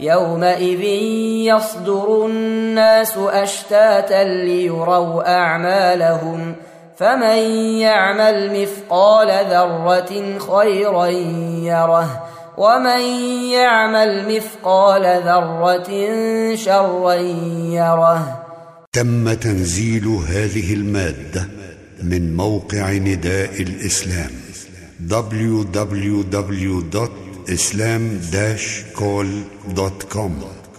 يومئذ يصدر الناس أشتاتا ليروا أعمالهم فمن يعمل مثقال ذرة خيرا يره ومن يعمل مثقال ذرة شرا يره تم تنزيل هذه المادة من موقع نداء الإسلام www.islam-call.com